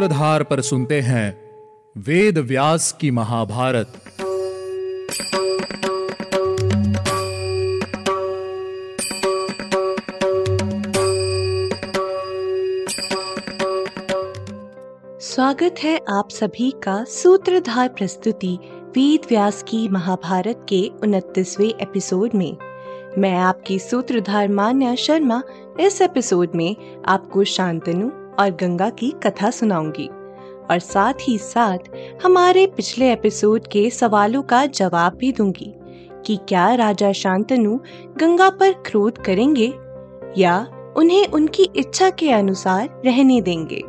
सूत्रधार पर सुनते हैं वेद व्यास की महाभारत। स्वागत है आप सभी का सूत्रधार प्रस्तुति वेद व्यास की महाभारत के उनतीसवे एपिसोड में। मैं आपकी सूत्रधार मान्या शर्मा, इस एपिसोड में आपको शांतनु और गंगा की कथा सुनाऊँगी। और साथ ही साथ हमारे पिछले एपिसोड के सवालों का जवाब भी दूँगी कि क्या राजा शांतनु गंगा पर क्रोध करेंगे या उन्हें उनकी इच्छा के अनुसार रहने देंगे।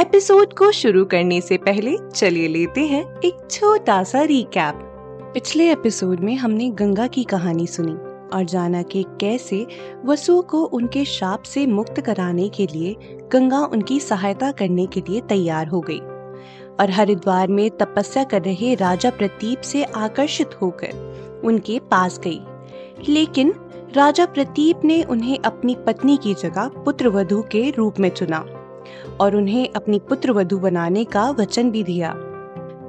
एपिसोड को शुरू करने से पहले चलिए लेते हैं एक छोटा सा रिकैप पिछले एपिसोड में हमने गंगा की कहानी सुनी। और जाना कि कैसे वसु को उनके शाप से मुक्त कराने के लिए गंगा उनकी सहायता करने के लिए तैयार हो गई। और हरिद्वार में तपस्या कर रहे राजा प्रतीप से आकर्षित होकर उनके पास गई। लेकिन राजा प्रतीप ने उन्हें अपनी पत्नी की जगह पुत्र वधु के रूप में चुना और उन्हें अपनी पुत्र वधु बनाने का वचन भी दिया।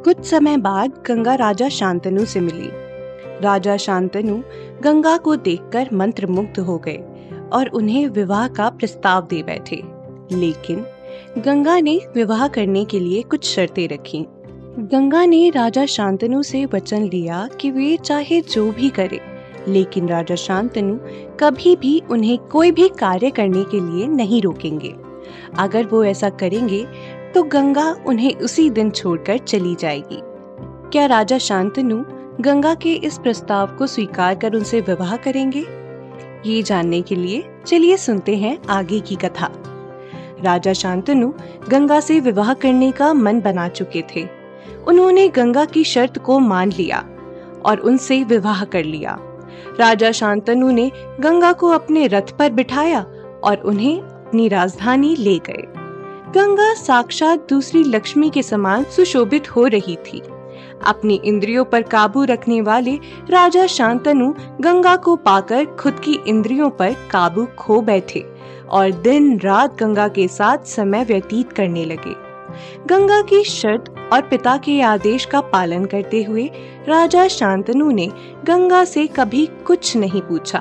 कुछ समय बाद गंगा राजा शांतनु से मिली। राजा शांतनु गंगा को देखकर मंत्र मुग्ध हो गए और उन्हें विवाह का प्रस्ताव दे बैठे। लेकिन गंगा ने विवाह करने के लिए कुछ शर्तें रखी। गंगा ने राजा शांतनु से वचन लिया कि वे चाहे जो भी करे, लेकिन राजा शांतनु कभी भी उन्हें कोई भी कार्य करने के लिए नहीं रोकेंगे। अगर वो ऐसा करेंगे तो गंगा उन्हें उसी दिन छोड़कर चली जाएगी। क्या राजा शांतनु गंगा के इस प्रस्ताव को स्वीकार कर उनसे विवाह करेंगे। ये जानने के लिए चलिए सुनते हैं आगे की कथा। राजा शांतनु गंगा से विवाह करने का मन बना चुके थे। उन्होंने गंगा की शर्त को मान लिया और उनसे विवाह कर लिया। राजा शांतनु ने गंगा को अपने रथ पर बिठाया और उन्हें अपनी राजधानी ले गए। गंगा साक्षात दूसरी लक्ष्मी के समान सुशोभित हो रही थी। अपनी इंद्रियों पर काबू रखने वाले राजा शांतनु गंगा को पाकर खुद की इंद्रियों पर काबू खो बैठे और दिन रात गंगा के साथ समय व्यतीत करने लगे। गंगा की शर्त और पिता के आदेश का पालन करते हुए राजा शांतनु ने गंगा से कभी कुछ नहीं पूछा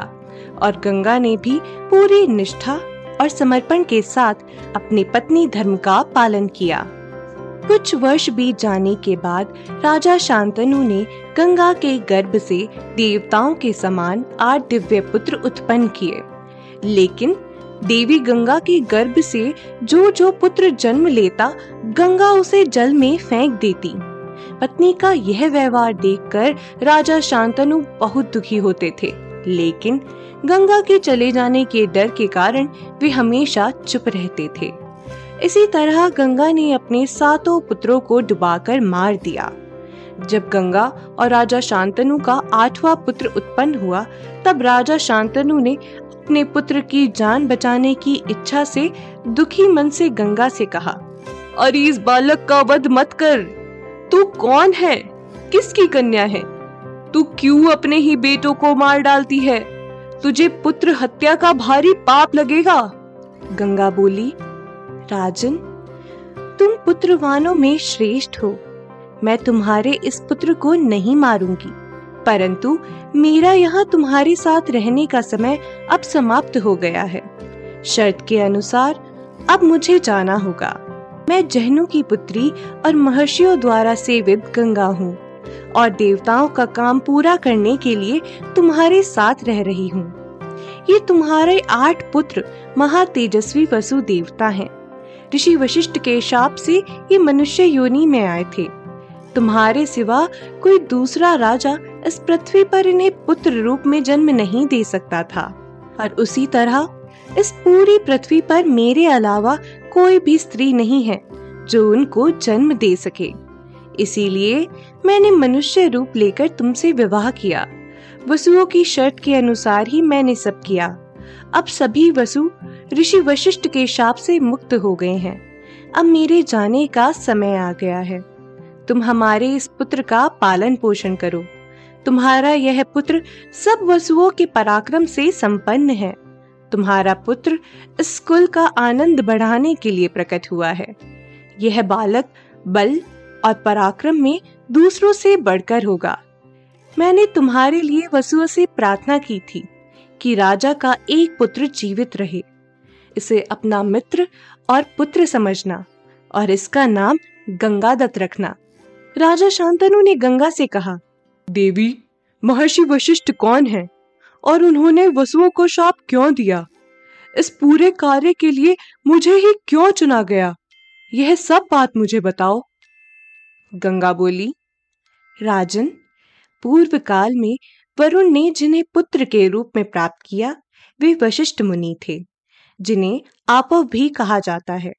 और गंगा ने भी पूरी निष्ठा और समर्पण के साथ अपनी पत्नी धर्म का पालन किया। कुछ वर्ष बीत जाने के बाद राजा शांतनु ने गंगा के गर्भ से देवताओं के समान आठ दिव्य पुत्र उत्पन्न किए। लेकिन देवी गंगा के गर्भ से जो जो पुत्र जन्म लेता, गंगा उसे जल में फेंक देती। पत्नी का यह व्यवहार देखकर राजा शांतनु बहुत दुखी होते थे। लेकिन गंगा के चले जाने के डर के कारण वे हमेशा चुप रहते थे। इसी तरह गंगा ने अपने सातों पुत्रों को डुबाकर मार दिया। जब गंगा और राजा शांतनु का आठवां पुत्र उत्पन्न हुआ, तब राजा शांतनु ने अपने पुत्र की जान बचाने की इच्छा से दुखी मन से गंगा से कहा, अरे इस बालक का वध मत कर। तू कौन है? किसकी कन्या है? तू क्यों अपने ही बेटों को मार डालती है? तुझे पुत्र हत्या का भारी पाप लगेगा? गंगा बोली राजन, तुम पुत्रवानों में श्रेष्ठ हो। मैं तुम्हारे इस पुत्र को नहीं मारूँगी, परंतु मेरा यहाँ तुम्हारे साथ रहने का समय अब समाप्त हो गया है। शर्त के अनुसार अब मुझे जाना होगा। मैं जहनु की पुत्री और महर्षियों द्वारा सेवित गंगा हूँ और देवताओं का काम पूरा करने के लिए तुम्हारे साथ रह रही हूँ। ये तुम्हारे आठ पुत्र महातेजस्वी वसु देवता हैं। ऋषि वशिष्ठ के शाप से ये मनुष्य योनि में आए थे। तुम्हारे सिवा कोई दूसरा राजा इस पृथ्वी पर इन्हें पुत्र रूप में जन्म नहीं दे सकता था। और उसी तरह इस पूरी पृथ्वी पर मेरे अलावा कोई भी स्त्री नहीं है जो उनको जन्म दे सके। इसीलिए मैंने मनुष्य रूप लेकर तुमसे विवाह किया। वसुओं की शर्त के अनुसार ही मैंने सब किया। अब सभी वसु ऋषि वशिष्ठ के शाप से मुक्त हो गए हैं। अब मेरे जाने का समय आ गया है। तुम हमारे इस पुत्र का पालन पोषण करो। तुम्हारा यह पुत्र सब वसुओं के पराक्रम से संपन्न है। तुम्हारा पुत्र इस कुल का आनंद बढ़ाने के लिए प्रकट हुआ है। यह बालक बल और पराक्रम में दूसरों से बढ़कर होगा। मैंने तुम्हारे लिए वसुओं से प्रार्थना की थी। कि राजा का एक पुत्र जीवित रहे। इसे अपना मित्र और पुत्र समझना और इसका नाम गंगादत्त रखना। राजा शांतनु ने गंगा से कहा, देवी, महर्षि वशिष्ठ कौन है और उन्होंने वसुओं को शाप क्यों दिया? इस पूरे कार्य के लिए मुझे ही क्यों चुना गया? यह सब बात मुझे बताओ। गंगा बोली, राजन, पूर्व काल में वरुण ने जिन्हें पुत्र के रूप में प्राप्त किया, वे वशिष्ठ मुनि थे, जिन्हें आपव भी कहा जाता है।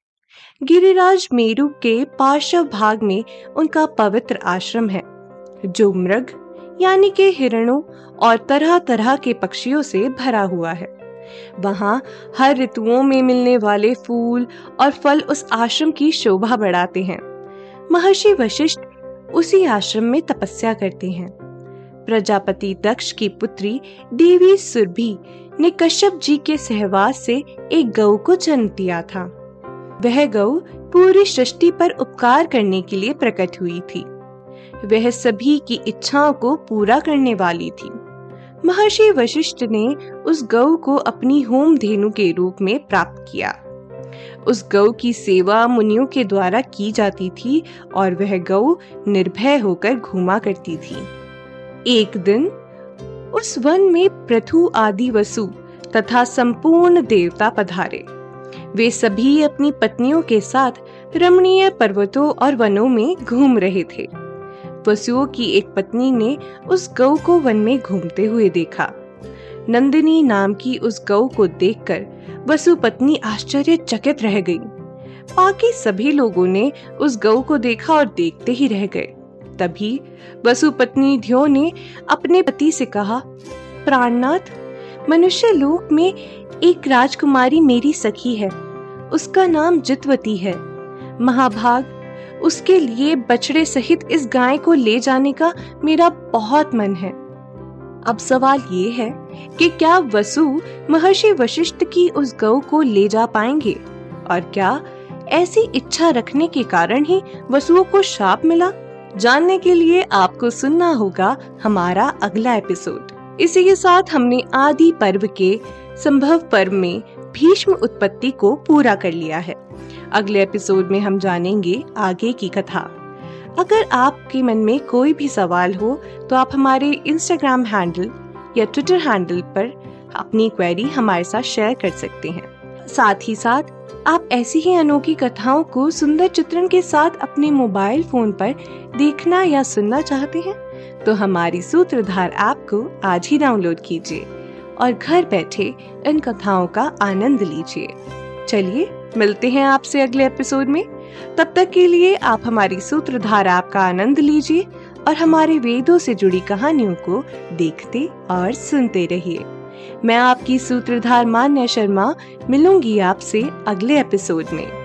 गिरिराज मेरु के पार्श्व भाग में उनका पवित्र आश्रम है, जो मृग, यानी के हिरणों और तरह तरह के पक्षियों से भरा हुआ है। वहाँ हर ऋतुओं में मिलने वाले फूल और फल उस आश्रम की शोभा बढ़ाते हैं। महर्षि वशिष्ठ उसी आश्रम में तपस्या करते हैं। प्रजापति दक्ष की पुत्री देवी सुरभि ने कश्यप जी के सहवास से एक गौ को जन्म दिया था। वह गौ पूरी सृष्टि पर उपकार करने के लिए प्रकट हुई थी। वह सभी की इच्छाओं को पूरा करने वाली थी। महर्षि वशिष्ठ ने उस गौ को अपनी होम धेनु के रूप में प्राप्त किया। उस गौ की सेवा मुनियों के द्वारा की जाती थी और वह गौ निर्भय होकर घूमा करती थी। एक दिन उस वन में प्रथु आदि वसु तथा संपूर्ण देवता पधारे। वे सभी अपनी पत्नियों के साथ रमणीय पर्वतों और वनों में घूम रहे थे। वसुओं की एक पत्नी ने उस गौ को वन में घूमते हुए देखा। नंदिनी नाम की उस गौ को देखकर वसु पत्नी आश्चर्यचकित रह गई। बाकी सभी लोगों ने उस गौ को देखा और देखते ही रह गए। तभी वसु पत्नी ध्यो ने अपने पति से कहा, प्राणनाथ, मनुष्य लोक में एक राजकुमारी मेरी सखी है। उसका नाम जितवती है। महाभाग, उसके लिए बछड़े सहित इस गाय को ले जाने का मेरा बहुत मन है। अब सवाल ये है कि क्या वसु महर्षि वशिष्ठ की उस गौ को ले जा पाएँगे? और क्या ऐसी इच्छा रखने के कारण ही वसुओं को शाप मिला? जानने के लिए आपको सुनना होगा हमारा अगला एपिसोड। इसी के साथ हमने आदि पर्व के संभव पर्व में भीष्म उत्पत्ति को पूरा कर लिया है। अगले एपिसोड में हम जानेंगे आगे की कथा। अगर आपके मन में कोई भी सवाल हो तो आप हमारे इंस्टाग्राम हैंडल या ट्विटर हैंडल पर अपनी क्वेरी हमारे साथ शेयर कर सकते हैं। साथ ही साथ, आप ऐसी ही अनोखी कथाओं को सुंदर चित्रण के साथ अपने मोबाइल फ़ोन पर देखना या सुनना चाहते हैं तो हमारी सूत्रधार ऐप को आज ही डाउनलोड कीजिए और घर बैठे इन कथाओं का आनंद लीजिए। चलिए, मिलते हैं आपसे अगले एपिसोड में। तब तक के लिए आप हमारी सूत्रधार ऐप का आनंद लीजिए और हमारे वेदों से जुड़ी कहानियों को देखते और सुनते रहिए। मैं आपकी सूत्रधार मान्या शर्मा मिलूँगी आपसे अगले एपिसोड में।